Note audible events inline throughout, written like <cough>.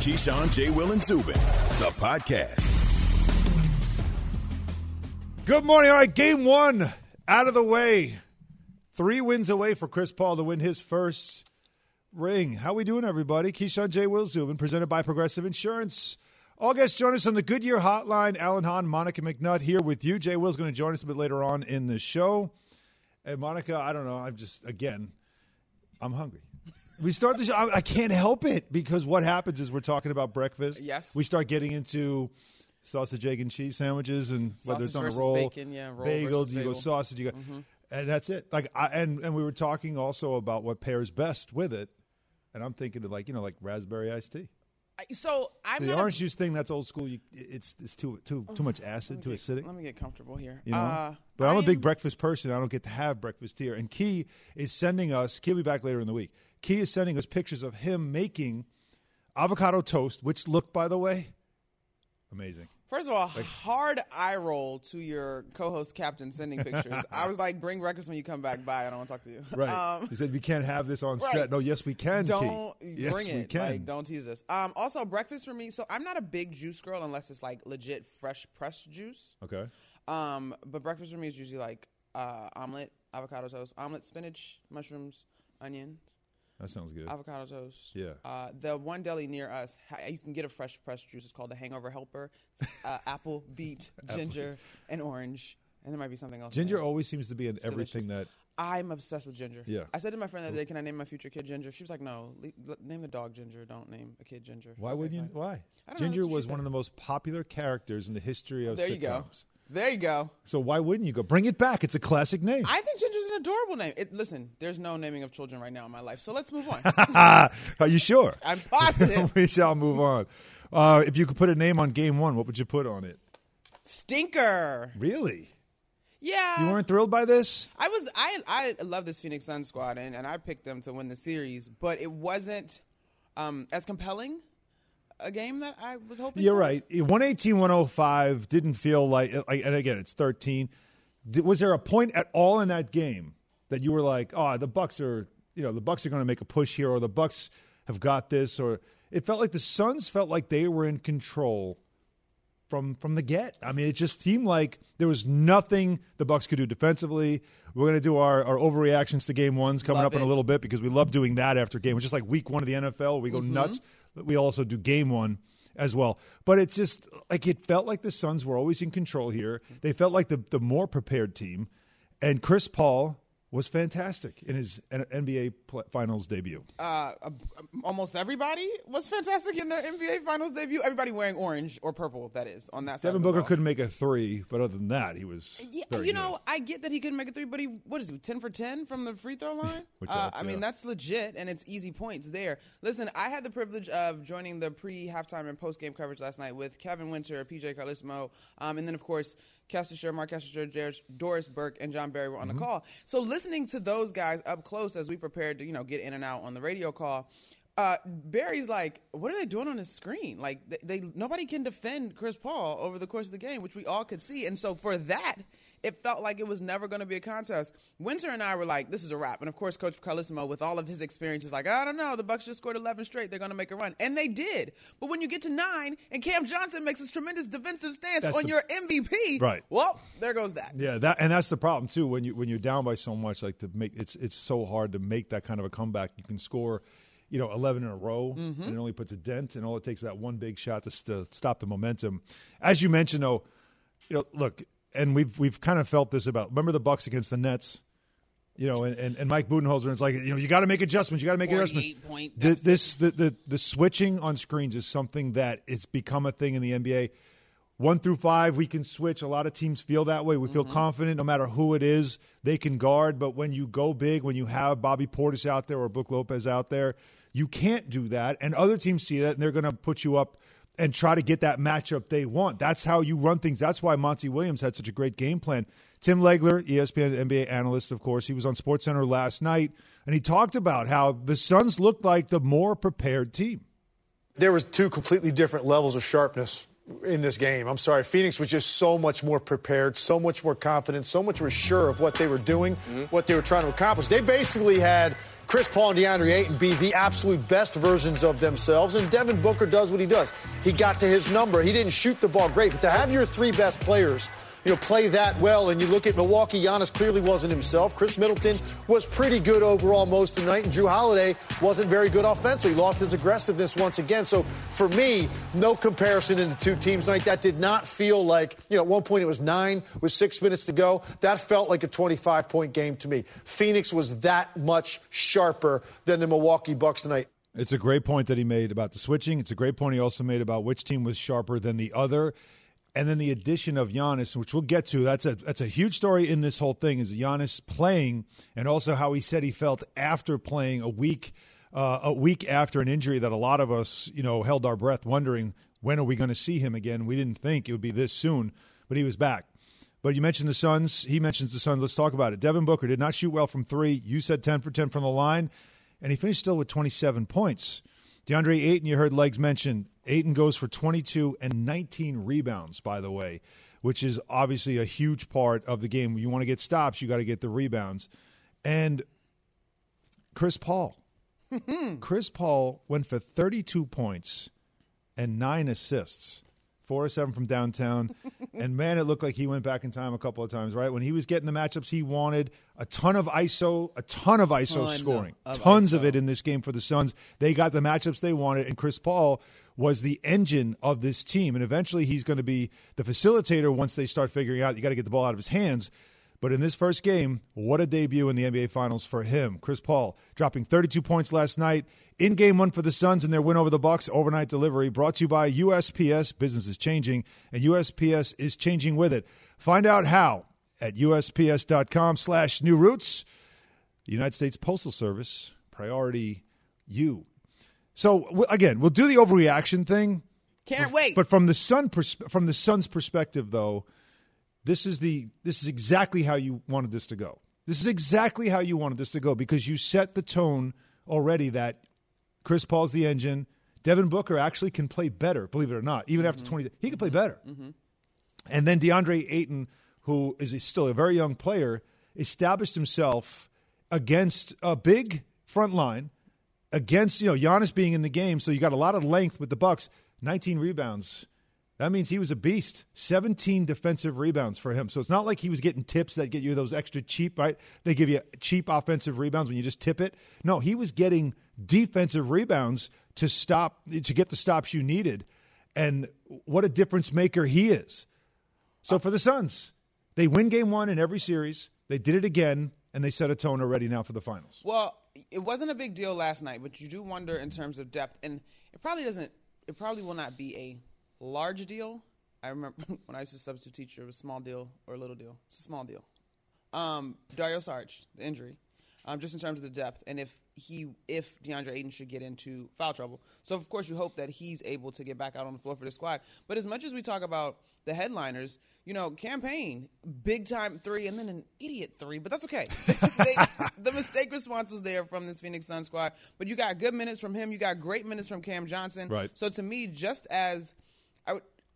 Keyshawn, J. Will, and Zubin, the podcast. Good morning. All right, game one out of the way. Three wins away for Chris Paul to win his first ring. How we doing, everybody? Keyshawn J. Will Zubin, presented by Progressive Insurance. All guests join us on the Goodyear Hotline. Alan Hahn, Monica McNutt here with you. Jay Will's going to join us a bit later on in the show. And Monica, I don't know. I'm just again, I'm hungry. We start the show. I, I can't help it because what happens is we're talking about breakfast. Yes. We start getting into sausage, egg, and cheese sandwiches, and whether it's on a roll, bacon, yeah, roll bagels, you go sausage, you go, and that's it. Like, I, and and we were talking also about what pairs best with it, and I'm thinking of like you know like raspberry iced tea. So I'm The orange juice thing that's old school. You, it's it's too too too much acid, too a, acidic. Let me get comfortable here. You know, Uh, but I'm a I big am- breakfast person. I don't get to have breakfast here. And Key is sending us. Key will be back later in the week. Key is sending us pictures of him making avocado toast, which looked, by the way, amazing. First of all, hard eye roll to your co-host captain sending pictures. <laughs> I was like, "Bring breakfast when you come back by. I don't want to talk to you." Right. Um, he said we can't have this on right. set. No, yes we can. don't Key. Yes, bring we it. can. Like, don't tease us. Um, also, breakfast for me. So I'm not a big juice girl unless it's like legit fresh pressed juice. Okay. Um, but breakfast for me is usually like uh, omelet, avocado toast, omelet, spinach, mushrooms, onions, That sounds good. avocado toast. Yeah. Uh, the one deli near us, you can get a fresh pressed juice. It's called the Hangover Helper. Uh, <laughs> apple, beet, ginger, and orange. And there might be something else. Ginger always seems to be in It's everything delicious. that. I'm obsessed with ginger. Yeah. I said to my friend the other day, "Can I name my future kid Ginger?" She was like, "No, le- name the dog Ginger. Don't name a kid Ginger." Why Okay, wouldn't you? fine. Why? I don't know, Ginger that's was one of the most popular characters in the history of There sitcoms. you go. There you go. So why wouldn't you go? Bring it back. It's a classic name. I think Ginger's an adorable name. It, listen, there's no naming of children right now in my life, so let's move on. <laughs> Are you sure? I'm positive. <laughs> we shall move on. Uh, if you could put a name on game one, what would you put on it? Stinker. Really? Yeah. You weren't thrilled by this? I was. I I love this Phoenix Sun squad, and, and I picked them to win the series, but it wasn't um, as compelling a game that I was hoping. You're for. right. 118, 105 didn't feel like, like, and again, it's 13. Was there a point at all in that game that you were like, oh, the Bucks are, you know, the Bucks are going to make a push here, or the Bucks have got this, or it felt like the Suns felt like they were in control from from the get. I mean, it just seemed like there was nothing the Bucks could do defensively. We're going to do our, our overreactions to game ones coming Love up in a little bit because we love doing that after game. It's just like week one of the NFL. We go Mm-hmm. nuts. We also do game one as well. But it's just like it felt like the Suns were always in control here. They felt like the, the more prepared team. And Chris Paul was fantastic in his NBA Finals debut. Uh, uh, almost everybody was fantastic in their NBA Finals debut. Everybody wearing orange or purple, that is, on that side. Devin Booker couldn't make a three, but other than that, he was. Yeah, very you good. know, I get that he couldn't make a three, but he what is he ten for ten from the free throw line? <laughs> Uh, I mean, that's legit, and it's easy points there. Listen, I had the privilege of joining the pre halftime and post game coverage last night with Kevin Winter, PJ Carlesimo, um, and then of course. Kessler, Mark Jared, Doris Burke, and Jon Barry were on Mm-hmm. the call. So listening to those guys up close as we prepared to, you know, get in and out on the radio call, uh, Barry's like, "What are they doing on the screen? Like, they, they nobody can defend Chris Paul over the course of the game, which we all could see. And so for that, it felt like it was never going to be a contest. Winter and I were like, "This is a wrap." And of course, Coach Carlesimo, with all of his experience, is like, "I don't know. The Bucks just scored 11 straight. They're going to make a run," and they did. But when you get to nine, and Cam Johnson makes this tremendous defensive stance That's on the- your MVP, Right. Well, there goes that. Yeah, that and that's the problem too. When you when you're down by so much, like to make it's it's so hard to make that kind of a comeback. You can score, you know, eleven in a row, Mm-hmm. and it only puts a dent, and all it takes is that one big shot to st- stop the momentum. As you mentioned, though, you know, look, and we've we've kind of felt this about. Remember the Bucks against the Nets. You know, and, and, and Mike Budenholzer, it's like, you know, you got to make adjustments. You got to make adjustments. 48 point The, this, the, the, the switching on screens is something that it's become a thing in the NBA one through five, we can switch. A lot of teams feel that way. We feel mm-hmm. confident no matter who it is, they can guard. But when you go big, when you have Bobby Portis out there or Brook Lopez out there, you can't do that. And other teams see that and they're going to put you up and try to get that matchup they want. That's how you run things. That's why Monty Williams had such a great game plan. Tim Legler, ESPN NBA analyst, of course, he was on SportsCenter last night and he talked about how the Suns looked like the more prepared team. there was two completely different levels of sharpness in this game. I'm sorry, Phoenix was just so much more prepared, so much more confident, so much more sure of what they were doing, mm-hmm. what they were trying to accomplish. They basically had Chris Paul and DeAndre Ayton be the absolute best versions of themselves, and Devin Booker does what he does. He got to his number. He didn't shoot the ball great, but to have your three best players you know, play that well. And you look at Milwaukee, Giannis clearly wasn't himself. Khris Middleton was pretty good overall most of the night, and Jrue Holiday wasn't very good offensively. Lost his aggressiveness once again. So for me, no comparison in the two teams tonight. That did not feel like, you know, at one point it was nine with six minutes to go. That felt like a 25 point game to me. Phoenix was that much sharper than the Milwaukee Bucks tonight. It's a great point that he made about the switching. It's a great point he also made about which team was sharper than the other and then the addition of Giannis, which we'll get to. That's a that's a huge story in this whole thing. Is Giannis playing, and also how he said he felt after playing a week uh, a week after an injury that a lot of us you know held our breath, wondering when are we going to see him again. We didn't think it would be this soon, but he was back. But you mentioned the Suns. He mentions the Suns. Let's talk about it. Devin Booker did not shoot well from three. You said ten for ten from the line, and he finished still with twenty seven points. DeAndre Ayton, you heard Legs mention. Ayton goes for 22 and 19 rebounds, by the way, which is obviously a huge part of the game. You want to get stops, you got to get the rebounds. And Chris Paul. <laughs> Chris Paul went for 32 points and nine assists four or seven from downtown. <laughs> and man, it looked like he went back in time a couple of times, right? When he was getting the matchups he wanted, a ton of ISO, a ton of ISO ton scoring, of tons ISO. of it in this game for the Suns. They got the matchups they wanted, and Chris Paul was the engine of this team. And eventually he's going to be the facilitator once they start figuring out you got to get the ball out of his hands. But in this first game, what a debut in the NBA Finals for him. Chris Paul dropping 32 points last night in game one for the Suns and their win over the Bucks. Overnight delivery brought to you by USPS. Business is changing, and USPS is changing with it. Find out how at USPS.com slash new roots. The United States Postal Service, priority you. So again, we'll do the overreaction thing. Can't wait. But from the sun pers- from the Suns' perspective, though, this is the this is exactly how you wanted this to go. This is exactly how you wanted this to go because you set the tone already that Chris Paul's the engine. Devin Booker actually can play better, believe it or not. Even mm-hmm. after 20, he can play better. Mm-hmm. And then DeAndre Ayton, who is still a very young player, established himself against a big front line, against you know Giannis being in the game. So you got a lot of length with the Bucks. 19 rebounds that means he was a beast. 17 defensive rebounds for him. So it's not like he was getting tips that get you those extra cheap, right? They give you cheap offensive rebounds when you just tip it. No, he was getting defensive rebounds to stop to get the stops you needed. And what a difference maker he is. So for the Suns, they win game 1 in every series. They did it again and they set a tone already now for the finals. Well, it wasn't a big deal last night, but you do wonder in terms of depth and it probably doesn't it probably will not be a large deal. I remember <laughs> when I used to substitute teacher, it was small deal or a little deal. It's a small deal. Um, Dario Saric, the injury, um, just in terms of the depth, and if he, if DeAndre Ayton should get into foul trouble, so of course you hope that he's able to get back out on the floor for the squad. But as much as we talk about the headliners, you know, Cam Payne, big time three, and then an idiot three, but that's okay. <laughs> they, the mistake response was there from this Phoenix Sun squad, but you got good minutes from him. You got great minutes from Cam Johnson. Right. So to me, just as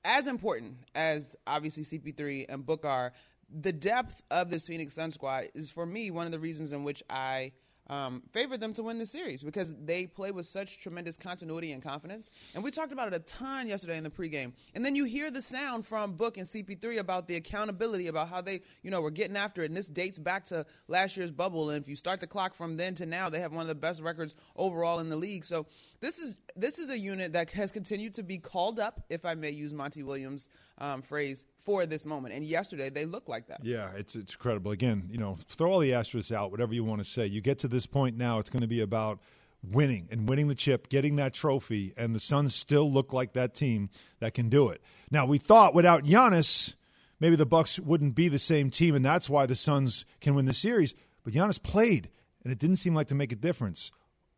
as important as obviously CP3 and Book are, the depth of this Phoenix Sun squad is for me one of the reasons in which I um, favored them to win the series because they play with such tremendous continuity and confidence. And we talked about it a ton yesterday in the pregame. And then you hear the sound from Book and CP3 about the accountability, about how they, you know, were getting after it. And this dates back to last year's bubble. And if you start the clock from then to now, they have one of the best records overall in the league. So this is this is a unit that has continued to be called up, if I may use Monty Williams' um, phrase, for this moment. And yesterday they looked like that. Yeah, it's it's incredible. Again, you know, throw all the asterisks out, whatever you want to say. You get to this point now, it's going to be about winning and winning the chip, getting that trophy, and the Suns still look like that team that can do it. Now, we thought without Giannis, maybe the Bucks wouldn't be the same team, and that's why the Suns can win the series. But Giannis played, and it didn't seem like to make a difference.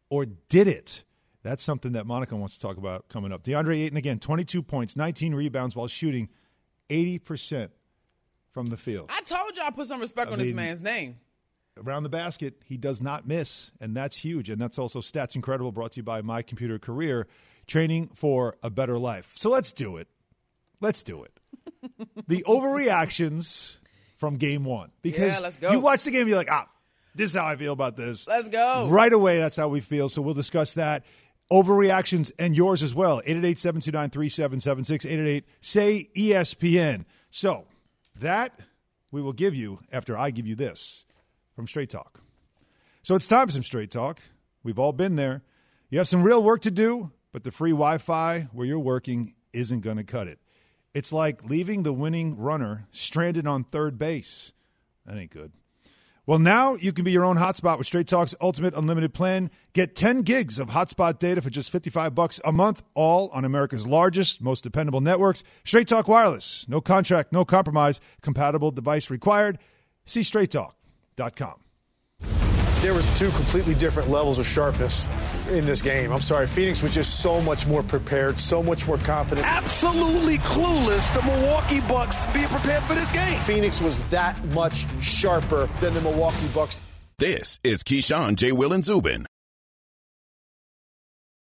Or did it? That's something that Monica wants to talk about coming up. DeAndre Ayton again, 22 points, 19 rebounds while shooting 80% from the field. I told you I put some respect I on mean, this man's name. Around the basket, he does not miss, and that's huge. And that's also Stats Incredible brought to you by My Computer Career, training for a better life. So let's do it. Let's do it. <laughs> the overreactions from game one. Because yeah, you watch the game, you're like, ah, This is how I feel about this. Let's go. Right away, that's how we feel. So we'll discuss that. Overreactions and yours as well. 888 729 3776. 888 say ESPN. So that we will give you after I give you this from Straight Talk. So it's time for some Straight Talk. We've all been there. You have some real work to do, but the free Wi Fi where you're working isn't going to cut it. It's like leaving the winning runner stranded on third base. That ain't good. Well, now you can be your own hotspot with Straight Talk's Ultimate Unlimited plan. Get 10 gigs of hotspot data for just 55 bucks a month, all on America's largest, most dependable networks. Straight Talk Wireless. No contract, no compromise. Compatible device required. See straighttalk.com there was two completely different levels of sharpness in this game. I'm sorry, Phoenix was just so much more prepared, so much more confident. Absolutely clueless the Milwaukee Bucks being prepared for this game. Phoenix was that much sharper than the Milwaukee Bucks. This is Keyshawn J. Will and Zubin.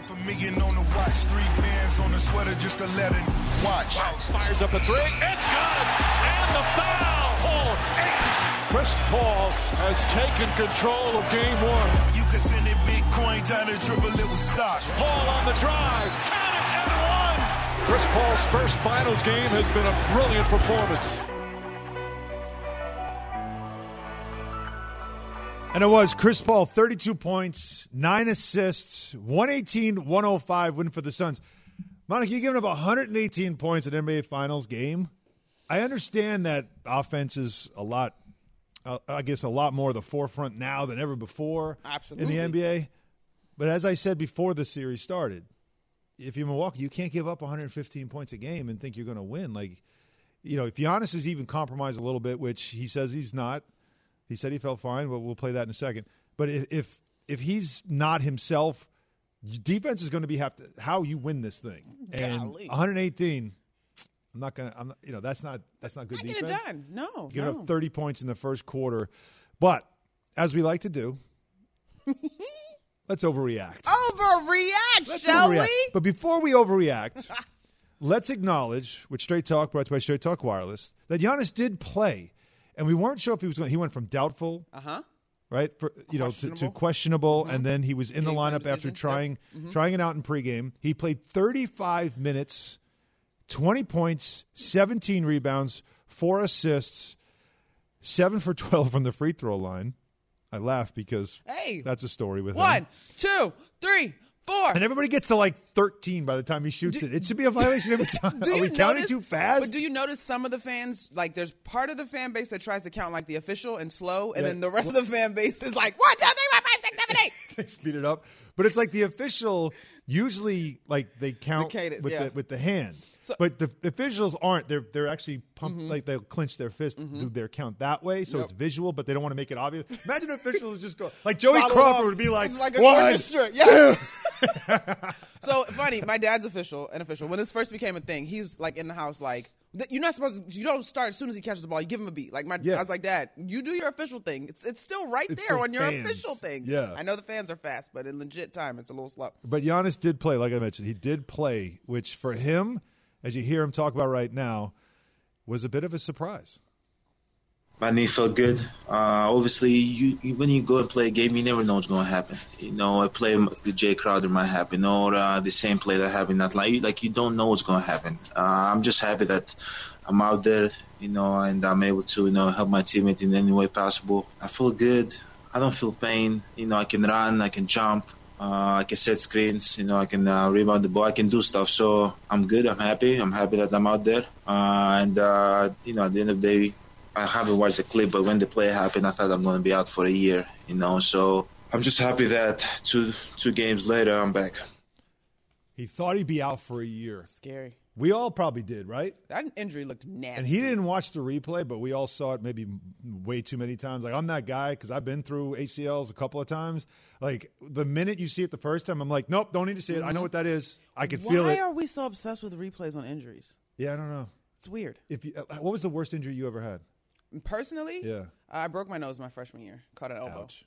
A million on the watch, three bands on the sweater just to let it watch. Fires up a three, it's good, and the foul. Paul, Chris Paul has taken control of game one. You can send it Bitcoin down the dribble, it will stop. Paul on the drive, count it and one. Chris Paul's first finals game has been a brilliant performance. And it was Chris Paul, 32 points, nine assists, 118 105 win for the Suns. Monica, you giving up 118 points in NBA Finals game. I understand that offense is a lot, uh, I guess, a lot more the forefront now than ever before Absolutely. in the NBA. But as I said before the series started, if you're Milwaukee, you can't give up 115 points a game and think you're going to win. Like, you know, if Giannis is even compromised a little bit, which he says he's not – he said he felt fine. But we'll play that in a second. But if if, if he's not himself, defense is going to be have to how you win this thing. And Golly. 118. I'm not gonna. I'm not, you know that's not that's not good Not get defense. it done. No, Giving no. up 30 points in the first quarter, but as we like to do, <laughs> let's overreact. Overreact, Let's shall overreact. we? But before we overreact, <laughs> let's acknowledge with Straight Talk, brought to you by Straight Talk Wireless, that Giannis did play, and we weren't sure if he was going. He went from doubtful, Uh huh. right, for, you know, to, to Questionable. questionable, and then he was in the Game time lineup after trying Yep. trying it out in pregame. He played 35 minutes, 20 points, 17 rebounds, four assists, seven for 12 from the free throw line. I laugh because Hey. that's a story with him. One, two, three, four. And everybody gets to like 13 by the time he shoots it. It should be a violation every <laughs> time. Do Are we counting too fast? But do you notice some of the fans like there's part of the fan base that tries to count like the official and slow, and Yeah. then the rest of the fan base is like one, two, three, four, five, six, seven, eight. <laughs> they speed it up. But it's like the official usually like they count cadence, with yeah. the with the hand. So- but the officials aren't. They're they're actually pump mm-hmm. like they'll clench their fist, mm-hmm. do their count that way, so Yep. it's visual, but they don't want to make it obvious. Imagine officials just go like Joey Follow Crawford would be like, It's like one, orchestra. Yeah. <laughs> so funny. My dad's official, an official. When this first became a thing, he was like in the house, like you're not supposed. to You don't start as soon as he catches the ball. You give him a beat. Like my, Yeah. I was like, Dad, you do your official thing. It's it's still right It's there on your fans. official thing. Yeah. I know the fans are fast, but in legit time, it's a little slow. But Giannis did play, like I mentioned, he did play, which for him, as you hear him talk about right now, was a bit of a surprise. My knee felt good. Uh, obviously, you, you when you go and play a game, you never know what's going to happen. You know, a play with Jae Crowder might happen, or uh, the same play that happened that. You, like you don't know what's going to happen. Uh, I'm just happy that I'm out there, you know, and I'm able to, you know, help my teammate in any way possible. I feel good. I don't feel pain. You know, I can run, I can jump, uh, I can set screens. You know, I can uh, rebound the ball, I can do stuff. So I'm good. I'm happy. I'm happy that I'm out there. Uh, and uh, you know, at the end of the day, I haven't watched the clip, but when the play happened, I thought I'm going to be out for a year. You know, so I'm just happy that two two games later, I'm back. He thought he'd be out for a year. Scary. We all probably did, right? That injury looked nasty. And he didn't watch the replay, but we all saw it maybe way too many times. Like I'm that guy because I've been through ACLs a couple of times. Like the minute you see it the first time, I'm like, nope, don't need to see it. I know what that is. I can feel it. Why are we so obsessed with replays on injuries? yeah, I don't know. It's weird. If you, uh, what was the worst injury you ever had? Personally, Yeah. I broke my nose my freshman year, caught an elbow. Ouch.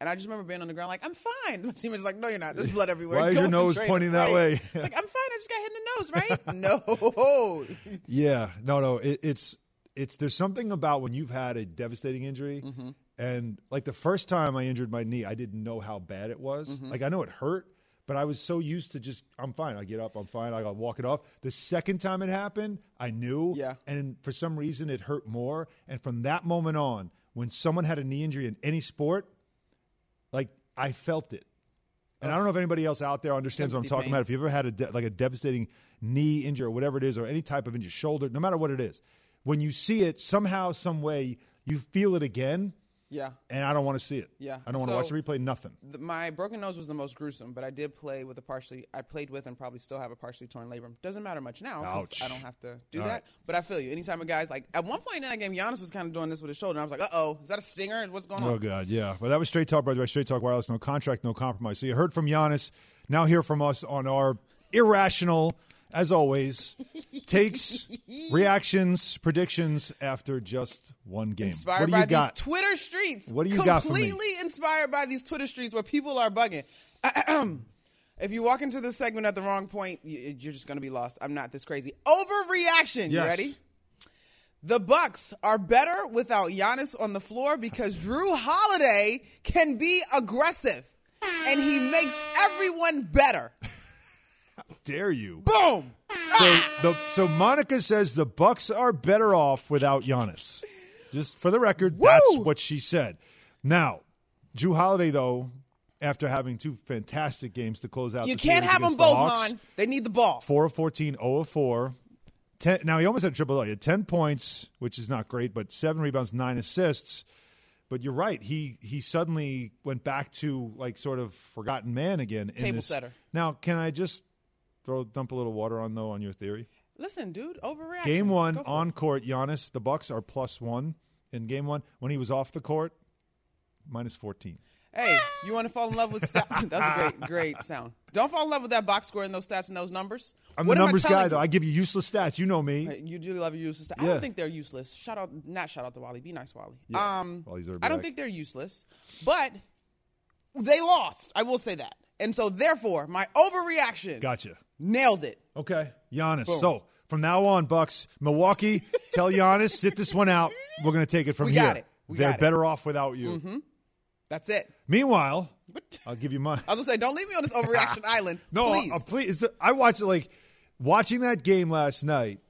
And I just remember being on the ground like, I'm fine. <laughs> My teammate's like, no, you're not. There's blood everywhere. Why is your nose trainer." pointing that way? It's like, I'm fine. I just got hit in the nose, right? <laughs> no. <laughs> Yeah, no, no. It, it's it's there's something about when you've had a devastating injury, Mm-hmm. and like the first time I injured my knee, I didn't know how bad it was. Mm-hmm. Like I know it hurt, but I was so used to just I'm fine. I get up, I'm fine. I got walk it off. The second time it happened, I knew. Yeah. And for some reason, it hurt more. And from that moment on, when someone had a knee injury in any sport, like I felt it. And I oh. don't know if anybody else out there understands what I'm talking about. If pains. you ever had a de- like a devastating knee injury or whatever it is, or any type of injury, shoulder, no matter what it is, when you see it somehow, some way, you feel it again, yeah. and I don't want to see it. Yeah. I don't want to So- watch the replay. Nothing. The, my broken nose was the most gruesome, but I did play with a partially. I played with and probably still have a partially torn labrum. Doesn't matter much now because Ouch. I don't have to do All that. right. But I feel you. Anytime a guy's like, at one point in that game, Giannis was kind of doing this with his shoulder. And I was like, uh oh, is that a stinger? What's going on? Oh God, yeah. But that was straight talk, by the way. Straight talk wireless, no contract, no compromise. So you heard from Giannis. Now hear from us on our irrational, as always, takes, <laughs> reactions, predictions after just one game. Inspired what do by you got? these Twitter streets. What do you got? Completely inspired by these Twitter streets where people are bugging. <clears throat> if you walk into this segment at the wrong point, you're just going to be lost. I'm not this crazy. Overreaction. You ready? The Bucks are better without Giannis on the floor because Jrue Holiday can be aggressive and he makes everyone better. Dare you? Boom. So the so Monica says the Bucks are better off without Giannis. Just for the record, that's what she said. Now, Jrue Holiday though, after having two fantastic games to close out, You can't have them against the both, Hawks. They need the ball. Four of 14, 0 of 4. 10, now, he almost had a triple double. He had 10 points, which is not great, but seven rebounds, nine assists. But you're right. He he suddenly went back to like sort of forgotten man again. in Table this- setter. Now, can I just throw dump a little water on though on your theory? Listen, dude, overreaction. Game one for it. on court, Giannis. The Bucks are plus one in game one. When he was off the court, minus fourteen. Hey, you want to fall in love with stats? <laughs> That's a great, great sound. Don't fall in love with that box score and those stats and those numbers. I'm What the numbers guy you? though. I give you useless stats. You know me. You do love your useless. I Yeah. don't think they're useless. Shout out, not shout out to Wally. Be nice, Wally. Yeah, Um, I don't think they're useless, but they lost. I will say that, and so therefore, my overreaction. Gotcha. Nailed it. Okay, Giannis. Boom. So from now on, Bucks, Milwaukee, <laughs> tell Giannis sit this one out. We're gonna take it from We here. got it. We They're got it. better off without you. That's it. Meanwhile, I'll give you my. <laughs> I was gonna say, don't leave me on this overreaction <laughs> island. No, please. uh, please. I watched it like watching that game last night.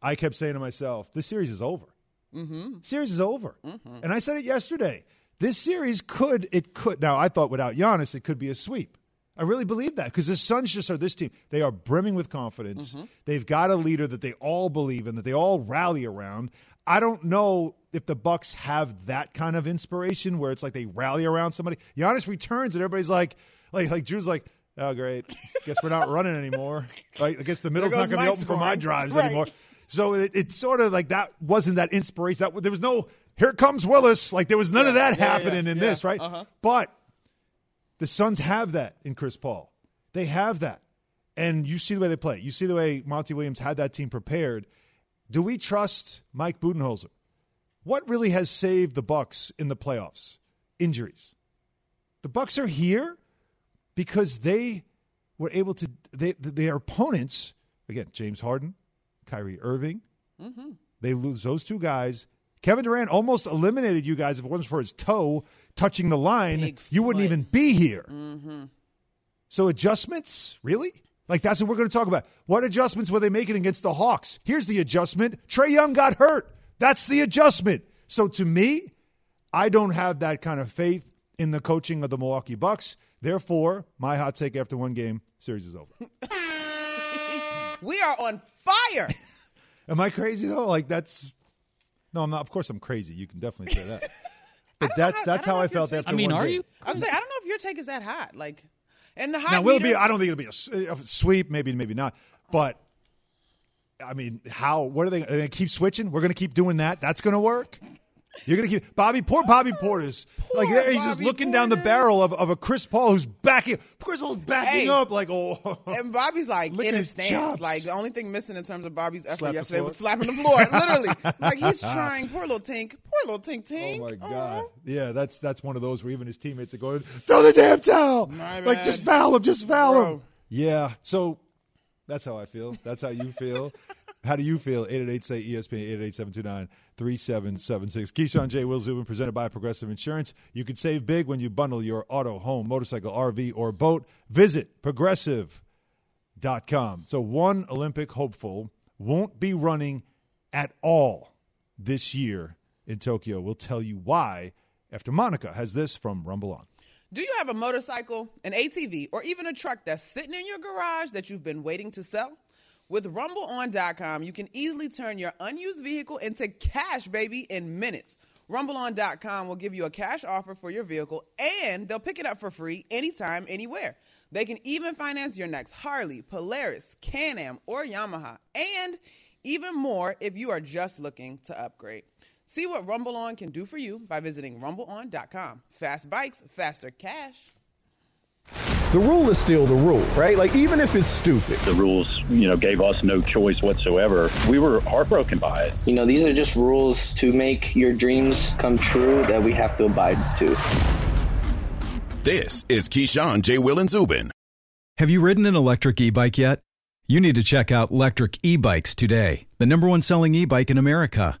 I kept saying to myself, "This series is over. Mm-hmm. Series is over." And I said it yesterday. This series could it could now. I thought without Giannis, it could be a sweep. I really believe that because the Suns just are this team. They are brimming with confidence. They've got a leader that they all believe in, that they all rally around. I don't know if the Bucks have that kind of inspiration where it's like they rally around somebody. Giannis returns and everybody's like, like, like Jrue's like, oh great, guess we're not running anymore. <laughs> Right? I guess the middle's not going to be open for my drives Right. anymore. So it, it's sort of like that wasn't that inspiration. That there was no here comes Willis. Like there was none of that yeah, happening yeah, in yeah. this, right? Uh-huh. But the Suns have that in Chris Paul. They have that. And you see the way they play. You see the way Monty Williams had that team prepared. Do we trust Mike Budenholzer? What really has saved the Bucks in the playoffs? Injuries. The Bucks are here because they were able to they their opponents, again, James Harden, Kyrie Irving, mm-hmm. they lose those two guys. Kevin Durant almost eliminated you guys if it wasn't for his toe touching the line. Big you wouldn't even be here. Mm-hmm. So adjustments, really? Like that's what we're going to talk about. What adjustments were they making against the Hawks? Here's the adjustment: Trae Young got hurt. That's the adjustment. So to me, I don't have that kind of faith in the coaching of the Milwaukee Bucks. Therefore, my hot take after one game, series is over. <laughs> We are on fire. <laughs> Am I crazy though? Like that's no, I'm not. Of course, I'm crazy. You can definitely say that. <laughs> But that's know- that's I how I felt take- after. I mean, one are game. you? I was saying, I don't know if your take is that hot. Like, and the hot Now, will meter- be? I don't think it'll be a, sweep. Maybe, maybe not. But I mean, how? What are they? Are they going to keep switching? We're going to keep doing that. That's going to work. You're going to keep Bobby. Poor Bobby oh, Porter's like Poor he's just Bobby looking down the barrel of, of a Chris Paul who's backing. Chris Paul's backing Hey. up like oh. <laughs> And Bobby's like in a his stance. chops. Like the only thing missing in terms of Bobby's effort Slap yesterday was slapping the floor. Literally, <laughs> like he's trying. Poor little Tink. Poor little Tink oh, Tink. Oh my Aw. god! Yeah, that's that's one of those where even his teammates are going, "Throw the damn towel!" My like bad. just foul him, just foul him. Yeah. So that's how I feel. That's how you feel. <laughs> how do you feel? Eight eight eight say ESPN eight eight seven two nine three seven seven six. Keyshawn J. Will Zubin presented by Progressive Insurance. You can save big when you bundle your auto, home, motorcycle, RV, or boat. Visit progressive.com. So one Olympic hopeful won't be running at all this year in Tokyo. We'll tell you why after Monica has this from Rumble On. Do you have a motorcycle, an ATV, or even a truck that's sitting in your garage that you've been waiting to sell? With RumbleOn.com, you can easily turn your unused vehicle into cash, baby, in minutes. RumbleOn.com will give you a cash offer for your vehicle, and they'll pick it up for free anytime, anywhere. They can even finance your next Harley, Polaris, Can Am, or Yamaha, and even more if you are just looking to upgrade. See what Rumble On can do for you by visiting rumbleon.com. Fast bikes, faster cash. The rule is still the rule, right? Like, even if it's stupid. The rules, you know, gave us no choice whatsoever. We were heartbroken by it. You know, these are just rules to make your dreams come true that we have to abide to. This is Keyshawn, J. Will, and Zubin. Have you ridden an electric e bike yet? You need to check out Lectric E Bikes today, the number one selling e bike in America.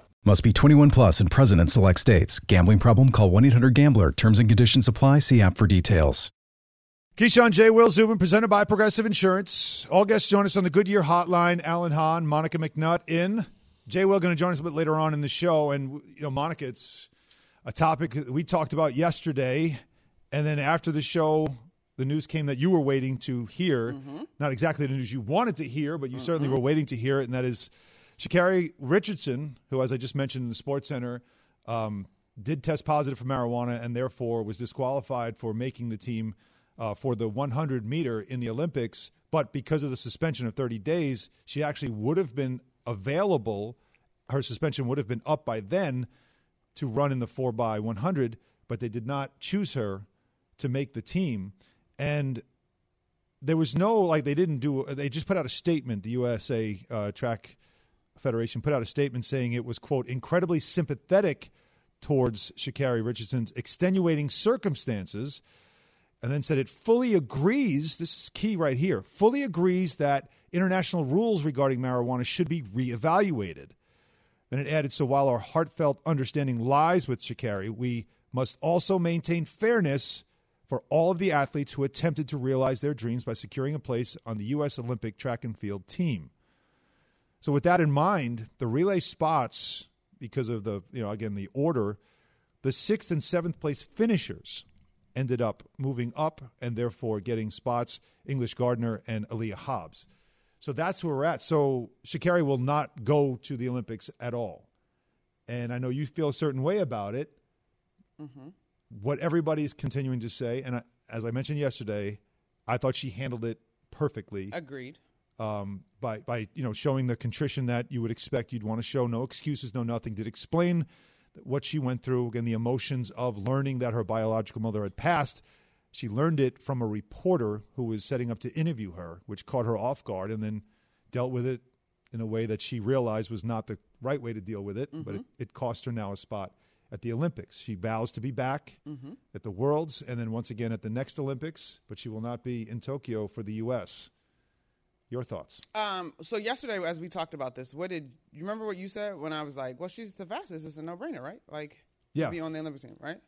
Must be 21 plus and present in select states. Gambling problem? Call 1 800 Gambler. Terms and conditions apply. See app for details. Keyshawn J. Will Zubin, presented by Progressive Insurance. All guests join us on the Goodyear Hotline. Alan Hahn, Monica McNutt in. Jay Will going to join us a bit later on in the show. And, you know, Monica, it's a topic that we talked about yesterday. And then after the show, the news came that you were waiting to hear. Mm-hmm. Not exactly the news you wanted to hear, but you certainly were waiting to hear it. And that is Sha'Carri Richardson, who, as I just mentioned in the Sports Center, um, did test positive for marijuana and therefore was disqualified for making the team uh, for the 100 meter in the Olympics. But because of the suspension of 30 days, she actually would have been available. Her suspension would have been up by then to run in the 4 by 100, but they did not choose her to make the team. And there was no, like, they didn't do, they just put out a statement, the USA uh, Track Federation put out a statement saying it was, quote, incredibly sympathetic towards Sha'Carri Richardson's extenuating circumstances, and then said it fully agrees, this is key right here, fully agrees that international rules regarding marijuana should be reevaluated. Then it added, so while our heartfelt understanding lies with Sha'Carri, we must also maintain fairness for all of the athletes who attempted to realize their dreams by securing a place on the U.S. Olympic track and field team. So with that in mind, the relay spots, because of the you know again the order, the sixth and seventh place finishers ended up moving up and therefore getting spots English Gardner and Aleia Hobbs. So that's where we're at. So Sha'Carri will not go to the Olympics at all. And I know you feel a certain way about it. Mm-hmm. What everybody's continuing to say, and I, as I mentioned yesterday, I thought she handled it perfectly. Agreed. Um, by by you know showing the contrition that you would expect you'd want to show, no excuses, no nothing. Did explain what she went through again, the emotions of learning that her biological mother had passed. She learned it from a reporter who was setting up to interview her, which caught her off guard, and then dealt with it in a way that she realized was not the right way to deal with it. But it, it cost her now a spot at the Olympics. She vows to be back Mhm. at the Worlds and then once again at the next Olympics, but she will not be in Tokyo for the U.S. Your thoughts? Um, so yesterday, as we talked about this, what did you remember what you said when I was like, "Well, she's the fastest. It's a no-brainer, right? Like, to Yeah. be on the Olympic team, right?"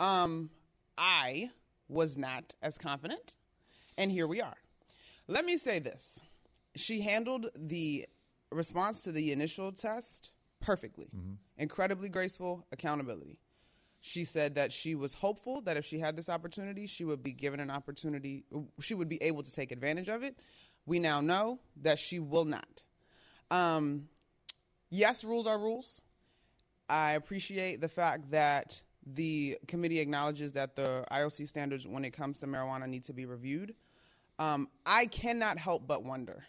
Um, I was not as confident, and here we are. Let me say this: she handled the response to the initial test perfectly, incredibly graceful, accountability. She said that she was hopeful that if she had this opportunity, she would be given an opportunity, she would be able to take advantage of it. We now know that she will not. Um, yes, rules are rules. I appreciate the fact that the committee acknowledges that the IOC standards when it comes to marijuana need to be reviewed. Um, I cannot help but wonder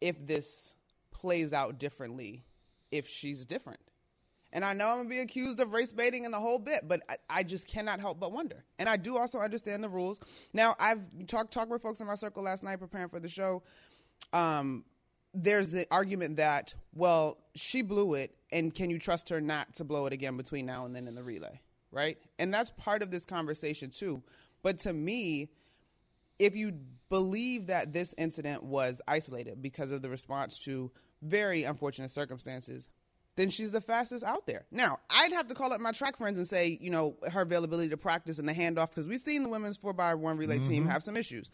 if this plays out differently if she's different. And I know I'm gonna be accused of race baiting and the whole bit, but I, I just cannot help but wonder. And I do also understand the rules. Now I've talked talked with folks in my circle last night preparing for the show. Um, there's the argument that well she blew it, and can you trust her not to blow it again between now and then in the relay, right? And that's part of this conversation too. But to me, if you believe that this incident was isolated because of the response to very unfortunate circumstances, then she's the fastest out there. Now, I'd have to call up my track friends and say, you know, her availability to practice and the handoff, because we've seen the women's 4x1 relay team Mhm. have some issues.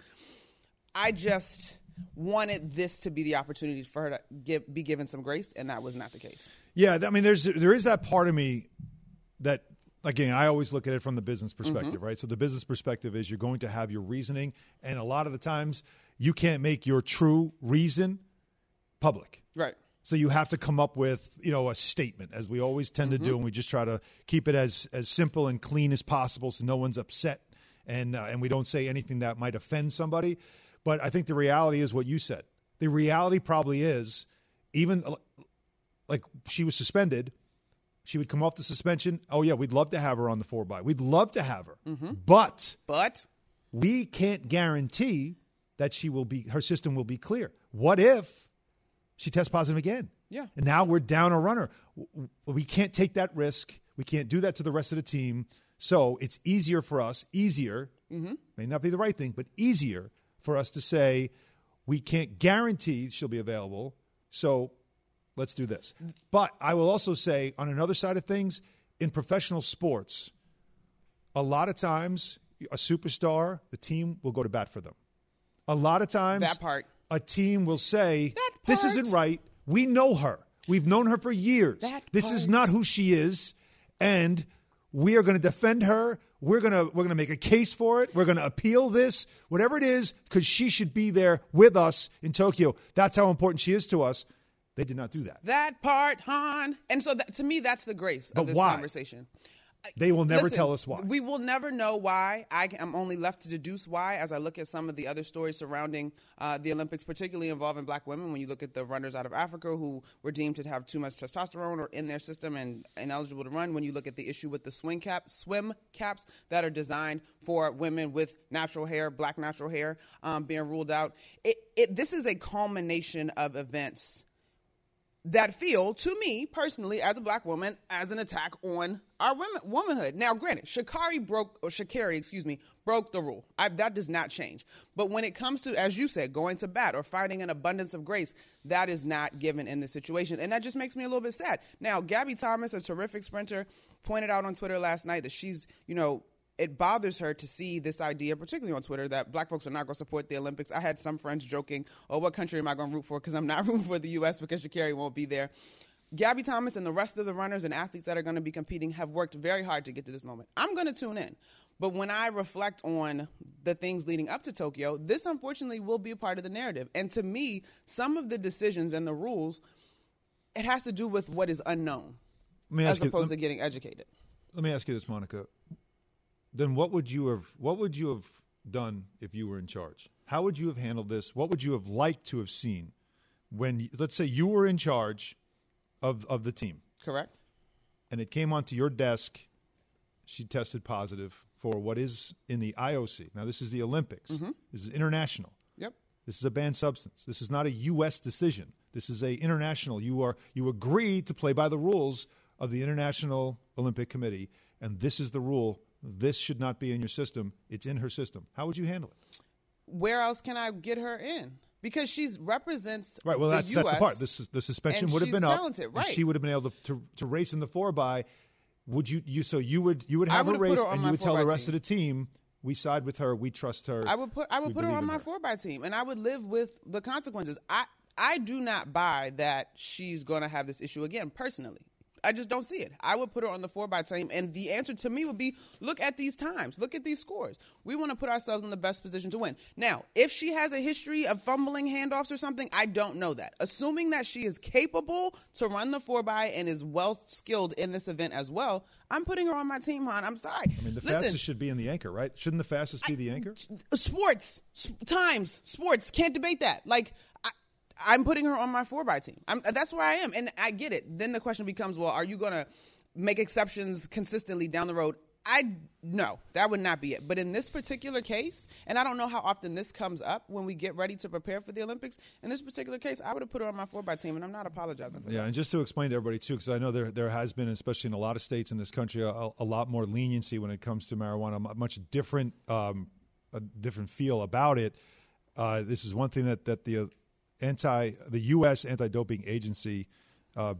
I just wanted this to be the opportunity for her to give, be given some grace, and that was not the case. Yeah, I mean, there's there is that part of me that again I always look at it from the business perspective, right? So the business perspective is you're going to have your reasoning, and a lot of the times you can't make your true reason public. Right. So you have to come up with, you know, a statement, as we always tend to do, Mhm. and we just try to keep it as as simple and clean as possible, so no one's upset, and uh, and we don't say anything that might offend somebody. But I think the reality is what you said. The reality probably is, even uh, like she was suspended, she would come off the suspension. Oh yeah, we'd love to have her on the four by. We'd love to have her, but but we can't guarantee that she will be her system will be clear. What if she tests positive again? Yeah. And now we're down a runner. We can't take that risk. We can't do that to the rest of the team. So it's easier for us, easier, Mhm. may not be the right thing, but easier for us to say we can't guarantee she'll be available. So let's do this. But I will also say, on another side of things, in professional sports, a lot of times a superstar, the team will go to bat for them. A lot of times, That part. A team will say, "This isn't right. We know her. We've known her for years. This is not who she is, and we are going to defend her. We're going to we're going to make a case for it. We're going to appeal this, whatever it is, because she should be there with us in Tokyo. That's how important she is to us." They did not do that. That part, Hahn. And so that, to me, that's the grace But of this why? conversation. They will never Listen, tell us why. We will never know why. I, am only left to deduce why as I look at some of the other stories surrounding uh, the Olympics, particularly involving black women. When you look at the runners out of Africa who were deemed to have too much testosterone or in their system and ineligible to run. When you look at the issue with the swing cap, swim caps that are designed for women with natural hair, black natural hair, um, being ruled out. It, it, this is a culmination of events that feel to me personally as a black woman as an attack on our women womanhood. Now, granted, Sha'Carri broke or Sha'Carri, excuse me, broke the rule. I, that does not change. But when it comes to, as you said, going to bat or finding an abundance of grace, that is not given in this situation, and that just makes me a little bit sad. Now, Gabby Thomas, a terrific sprinter, pointed out on Twitter last night that she's, you know, it bothers her to see this idea, particularly on Twitter, that black folks are not going to support the Olympics. I had some friends joking, "Oh, what country am I going to root for?" Because I'm not <laughs> rooting for the U.S. because Sha'Carri won't be there. Gabby Thomas and the rest of the runners and athletes that are going to be competing have worked very hard to get to this moment. I'm going to tune in. But when I reflect on the things leading up to Tokyo, this unfortunately will be a part of the narrative. And to me, some of the decisions and the rules, it has to do with what is unknown as you- opposed to getting educated. Let me ask you this, Monica. Then what would you have what would you have done if you were in charge? How would you have handled this? What would you have liked to have seen when let's say you were in charge of of the team Correct? and it came onto your desk she tested positive for what is in the IOC. Now this is the Olympics. Mm-hmm. This is international. Yep. This is a banned substance. This is not a U.S. decision. This is a international. You are you agree to play by the rules of the International Olympic Committee, and this is the rule. This should not be in your system. It's in her system. How would you handle it? Where else can I get her in? Because she represents Right. Well, the that's US, that's the part. This the suspension would have been up. talented, and right? she would have been able to, to to race in the four by. Would you you so you would you would have a race her and you would tell the 4x rest of the team we side with her. We trust her. I would put I would put her on my four by team, and I would live with the consequences. I I do not buy that she's going to have this issue again. Personally, I just don't see it. I would put her on the four by team, and the answer to me would be: look at these times, look at these scores. We want to put ourselves in the best position to win. Now, if she has a history of fumbling handoffs or something, I don't know that. Assuming that she is capable to run the four by and is well skilled in this event as well, I'm putting her on my team, hon. I'm sorry. I mean, the Listen, fastest should be in the anchor, right? Shouldn't the fastest be the anchor? sports times sports can't debate that like I, i'm putting her on my four by team I'm, that's where i am and i get it then the question becomes well are you gonna make exceptions consistently down the road i no that would not be it but in this particular case and i don't know how often this comes up when we get ready to prepare for the olympics in this particular case i would have put her on my four by team and i'm not apologizing for Yeah, that Yeah, and just to explain to everybody too, because I know there there has been, especially in a lot of states in this country, a, a lot more leniency when it comes to marijuana. A much different, um, a different feel about it. Uh, this is one thing that that the uh, anti the U.S. anti doping agency. Uh,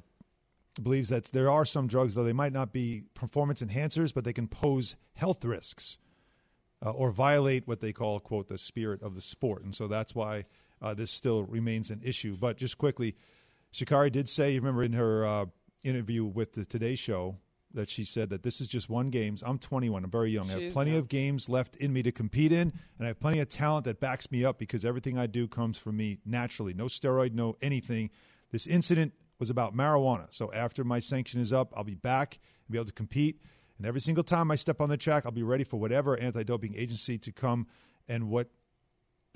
believes that there are some drugs, though they might not be performance enhancers, but they can pose health risks uh, or violate what they call, quote, the spirit of the sport. And so that's why uh, this still remains an issue. But just quickly, Sha'Carri did say, you remember in her uh, interview with the Today Show, that she said that this is just one games. I'm 21. I'm very young. I have plenty of games left in me to compete in, and I have plenty of talent that backs me up because everything I do comes from me naturally. No steroid, no anything. This incident was about marijuana. So after my sanction is up, I'll be back and be able to compete. And every single time I step on the track, I'll be ready for whatever anti-doping agency to come and what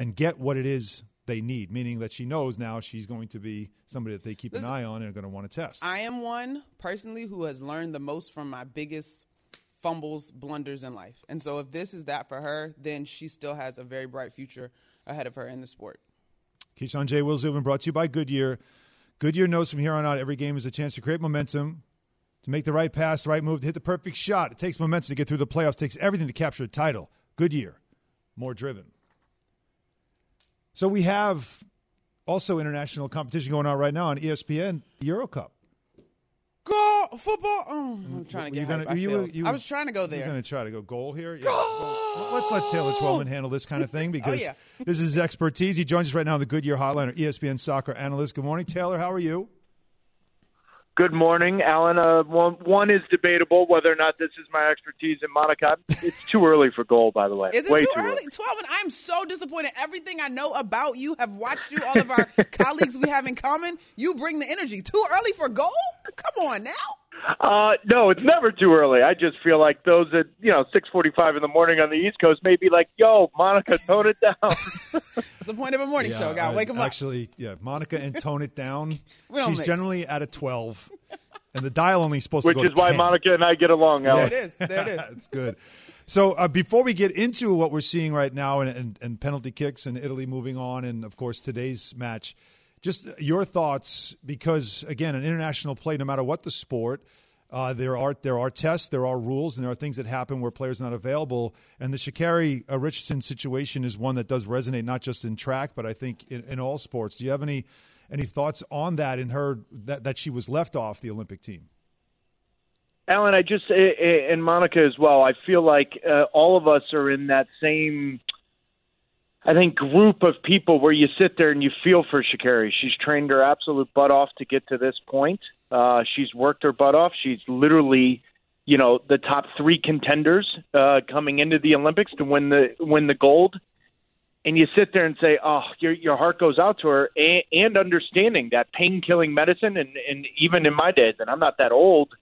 and get what it is they need. Meaning that she knows now she's going to be somebody that they keep an eye on and are going to want to test. I am one personally who has learned the most from my biggest fumbles, blunders in life. And so if this is that for her, then she still has a very bright future ahead of her in the sport. Keyshawn J. Will Zubin brought to you by Goodyear. Goodyear knows from here on out every game is a chance to create momentum, to make the right pass, the right move, to hit the perfect shot. It takes momentum to get through the playoffs, it takes everything to capture a title. Goodyear, more driven. So we have also international competition going on right now on ESPN, Euro Cup. Go football. Oh, I'm mm-hmm. trying to get gonna- you- you- I was trying to go there. You're going to try to go goal here? Yeah, goal. Let's let Taylor Twellman handle this kind of thing <laughs> because Oh, yeah. this is his expertise. He joins us right now on the Goodyear Hotline, our ESPN soccer analyst. Good morning, Taylor. How are you? Good morning, Alan. Uh, one, one is debatable whether or not this is my expertise in Monica. It's too early for goal, by the way. Is it Way too early? 12 and I'm so disappointed. Everything I know about you, have watched you, all of our <laughs> colleagues we have in common, you bring the energy. Too early for goal? Come on now. Uh, no, it's never too early. I just feel like those at you know six forty-five in the morning on the East Coast may be like, "Yo, Monica, tone it down." <laughs> It's the point of a morning show. Got to wake 'em up. Actually, yeah, Monica and tone it down. <laughs> She's mix. generally at a 12, and the dial only supposed Which to go Which is to why 10. Monica and I get along, Alan. There it is. There it is. <laughs> That's good. So uh, before we get into what we're seeing right now and, and, and penalty kicks and Italy moving on, and of course today's match, just your thoughts because again, an international play, no matter what the sport. Uh, there are there are tests, there are rules, and there are things that happen where players are not available. And the Sha'Carri uh, Richardson situation is one that does resonate not just in track, but I think in, in all sports. Do you have any any thoughts on that? In her that that she was left off the Olympic team. Alan, I just eh, eh, and Monica as well. I feel like uh, all of us are in that same, I think, group of people where you sit there and you feel for Sha'Carri. She's trained her absolute butt off to get to this point, Uh, she's worked her butt off. She's literally, you know, the top three contenders uh, coming into the Olympics to win the win the gold. And you sit there and say, "Oh, your your heart goes out to her," and, and understanding that pain killing medicine, and and even in my days, and I'm not that old,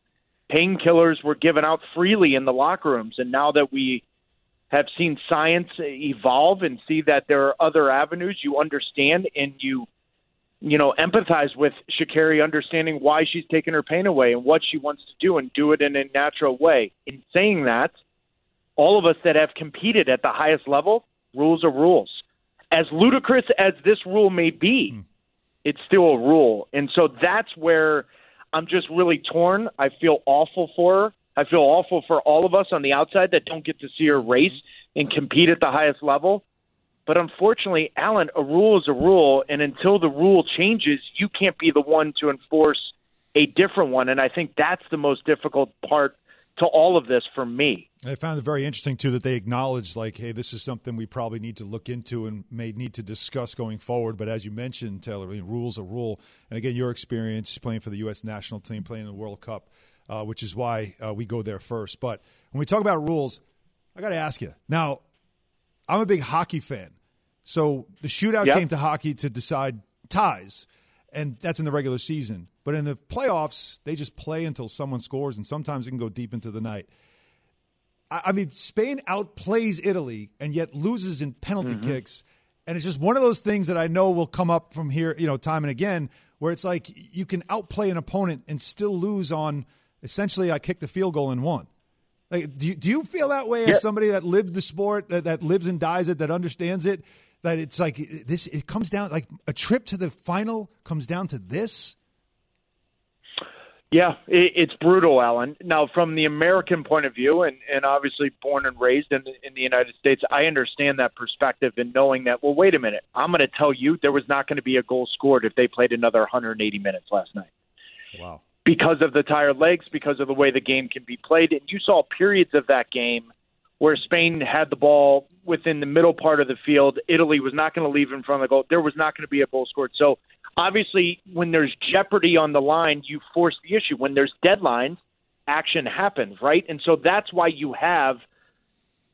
painkillers were given out freely in the locker rooms, and now that we have seen science evolve and see that there are other avenues, you understand and you you know, empathize with Sha'Carri, understanding why she's taking her pain away and what she wants to do and do it in a natural way. In saying that, all of us that have competed at the highest level, rules are rules. As ludicrous as this rule may be, mm. it's still a rule. And so that's where I'm just really torn. I feel awful for her. I feel awful for all of us on the outside that don't get to see her race and compete at the highest level. But unfortunately, Alan, a rule is a rule, and until the rule changes, you can't be the one to enforce a different one. And I think that's the most difficult part to all of this for me. I found it very interesting too that they acknowledged like, hey, this is something we probably need to look into and may need to discuss going forward. But as you mentioned, Taylor, I mean, rules a rule. And again, your experience playing for the U.S. national team, playing in the World Cup, uh, which is why uh, we go there first. But when we talk about rules, I got to ask you now. I'm a big hockey fan. So the shootout yep. came to hockey to decide ties, and that's in the regular season. But in the playoffs, they just play until someone scores, and sometimes it can go deep into the night. I, I mean, Spain outplays Italy and yet loses in penalty mm-hmm. kicks, and it's just one of those things that I know will come up from here, you know, time and again, where it's like you can outplay an opponent and still lose on essentially I kicked the field goal and won. Like, do you, do you feel that way as somebody that lived the sport, that, that lives and dies it, that understands it? that it's like this it comes down like a trip to the final comes down to this? Yeah it, it's brutal alan. Now from the american point of view and, and obviously born and raised in, in the united states i understand that perspective and knowing that well wait a minute. I'm going to tell you there was not going to be a goal scored if they played another 180 minutes last night. Wow because of the tired legs because of the way the game can be played and you saw periods of that game where Spain had the ball within the middle part of the field. Italy was not going to leave in front of the goal. There was not going to be a goal scored. So obviously, when there's jeopardy on the line, you force the issue. When there's deadlines, action happens, right? And so that's why you have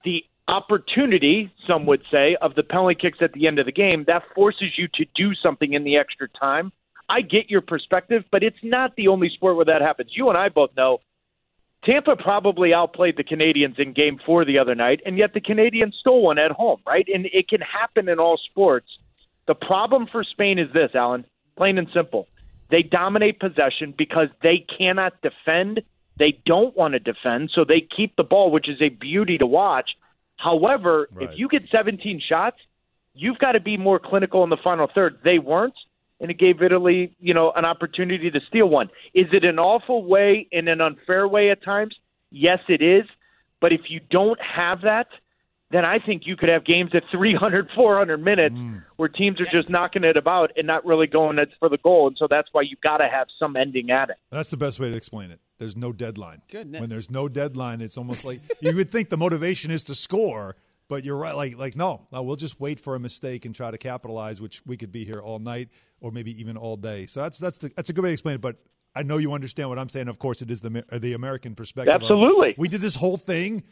the opportunity, some would say, of the penalty kicks at the end of the game. That forces you to do something in the extra time. I get your perspective, but it's not the only sport where that happens. You and I both know Tampa probably outplayed the Canadians in game four the other night, and yet the Canadians stole one at home, right? And it can happen in all sports. The problem for Spain is this, Alan, plain and simple. They dominate possession because they cannot defend. They don't want to defend, so they keep the ball, which is a beauty to watch. However, right. if you get 17 shots, you've got to be more clinical in the final third. They weren't and it gave Italy, you know, an opportunity to steal one. Is it an awful way in an unfair way at times? Yes, it is. But if you don't have that, then I think you could have games at 300, 400 minutes mm. where teams are yes. just knocking it about and not really going for the goal. And so that's why you've got to have some ending at it. That's the best way to explain it. There's no deadline. Goodness. When there's no deadline, it's almost like you would think the motivation is to score, but you're right. Like, like no, no, we'll just wait for a mistake and try to capitalize, which we could be here all night or maybe even all day. So that's that's the, that's a good way to explain it. But I know you understand what I'm saying. Of course, it is the the American perspective. Absolutely, we did this whole thing,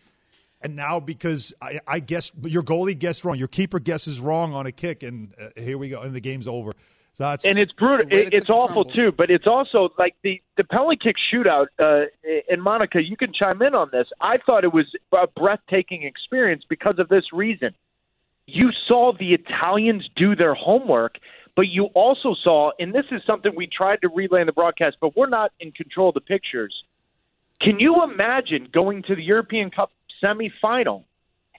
and now because I, I guess your goalie guessed wrong, your keeper guesses wrong on a kick, and uh, here we go, and the game's over. So and it's brutal. It, it's awful crumbles. too, but it's also like the the penalty kick shootout. Uh, and Monica, you can chime in on this. I thought it was a breathtaking experience because of this reason. You saw the Italians do their homework, but you also saw, and this is something we tried to relay in the broadcast, but we're not in control of the pictures. Can you imagine going to the European Cup semifinal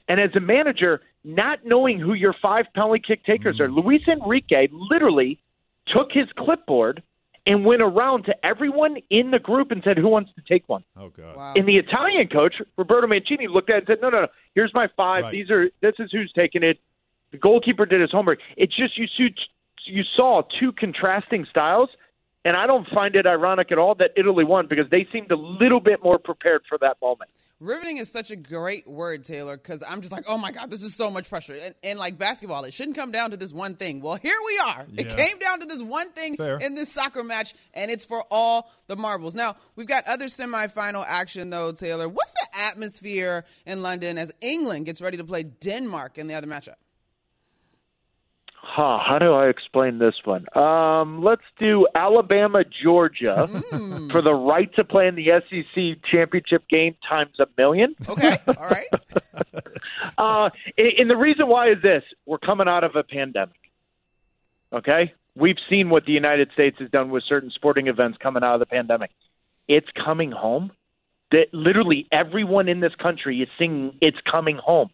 and as a manager not knowing who your five penalty kick takers are? Hmm. Luis Enrique literally took his clipboard and went around to everyone in the group and said, "Who wants to take one?" Oh God! Wow. And the Italian coach Roberto Mancini looked at it and said, "No, no, no. Here's my five. Right. These are this is who's taking it." The goalkeeper did his homework. It's just you see, you saw two contrasting styles. And I don't find it ironic at all that Italy won because they seemed a little bit more prepared for that moment. Riveting is such a great word, Taylor, because I'm just like, oh my God, this is so much pressure. And, and, like basketball, it shouldn't come down to this one thing. Well, here we are. Yeah. It came down to this one thing Fair. in this soccer match, and it's for all the marbles. Now, we've got other semifinal action, though, Taylor. What's the atmosphere in London as England gets ready to play Denmark in the other matchup? Huh, how do I explain this one? Um, let's do Alabama, Georgia Hmm. for the right to play in the SEC championship game times a million. Okay, all right. <laughs> uh, and, and the reason why is this: we're coming out of a pandemic. Okay, we've seen what the United States has done with certain sporting events coming out of the pandemic. It's coming home. That literally everyone in this country is singing "It's coming home,"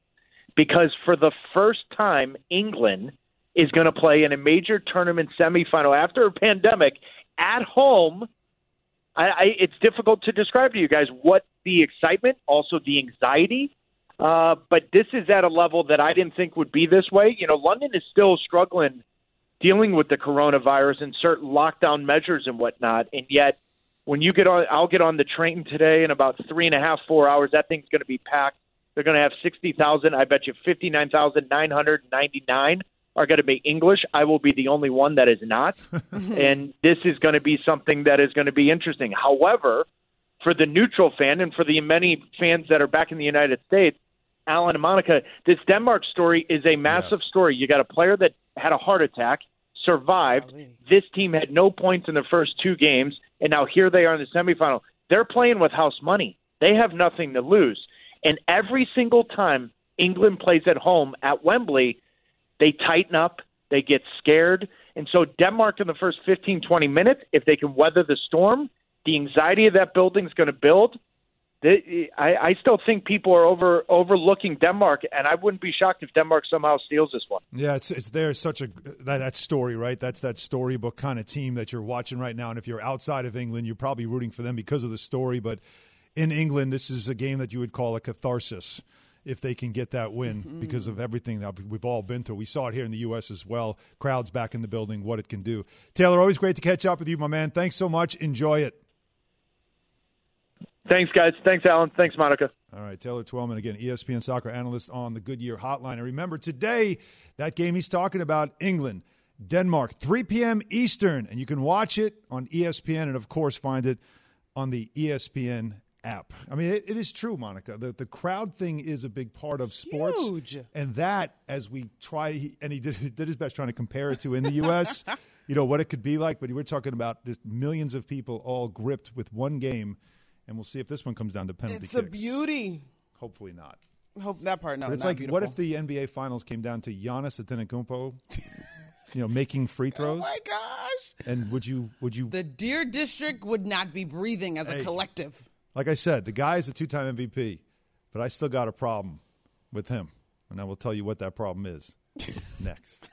because for the first time, England is going to play in a major tournament semifinal after a pandemic at home. I, I, it's difficult to describe to you guys what the excitement, also the anxiety. Uh, but this is at a level that I didn't think would be this way. You know, London is still struggling dealing with the coronavirus and certain lockdown measures and whatnot. And yet, when you get on, I'll get on the train today in about three and a half, four hours. That thing's going to be packed. They're going to have 60,000. I bet you 59,999 are going to be English. I will be the only one that is not. <laughs> and this is going to be something that is going to be interesting. However, for the neutral fan and for the many fans that are back in the United States, Alan and Monica, this Denmark story is a massive story. You got a player that had a heart attack, survived. This team had no points in the first two games, and now here they are in the semifinal. They're playing with house money. They have nothing to lose. And every single time England plays at home at Wembley, they tighten up, they get scared. And so Denmark in the first 15, 20 minutes, if they can weather the storm, the anxiety of that building is going to build. They, I, I still think people are over overlooking Denmark, and I wouldn't be shocked if Denmark somehow steals this one. Yeah, it's it's there such a that, that story, right? That's that storybook kind of team that you're watching right now. And if you're outside of England, you're probably rooting for them because of the story. But in England, this is a game that you would call a catharsis if they can get that win Mm-hmm. because of everything that we've all been through. We saw it here in the U.S. as well. Crowds back in the building, what it can do. Taylor, always great to catch up with you, my man. Thanks so much. Enjoy it. Thanks, guys. Thanks, Alan. Thanks, Monica. All right, Taylor Twellman again, ESPN soccer analyst on the Goodyear Hotline. And remember today that game he's talking about, England, Denmark, 3 p.m. Eastern, and you can watch it on ESPN and of course find it on the ESPN app. I mean, it, it is true, Monica. The the crowd thing is a big part of sports, Huge. and that as we try, he- and he did he did his best trying to compare it to in the U.S. <laughs> you know what it could be like, but we're talking about just millions of people all gripped with one game, and we'll see if this one comes down to penalty It's a beauty. Hopefully not. Hope that part, no. But it's not like, beautiful. what if the NBA Finals came down to Giannis Antetokounmpo, <laughs> you know, making free oh throws? Oh my gosh. And would you would you The Deer District would not be breathing as a Hey. collective. Like I said, the guy is a two-time MVP, but I still got a problem with him, and I will tell you what that problem is <laughs> next.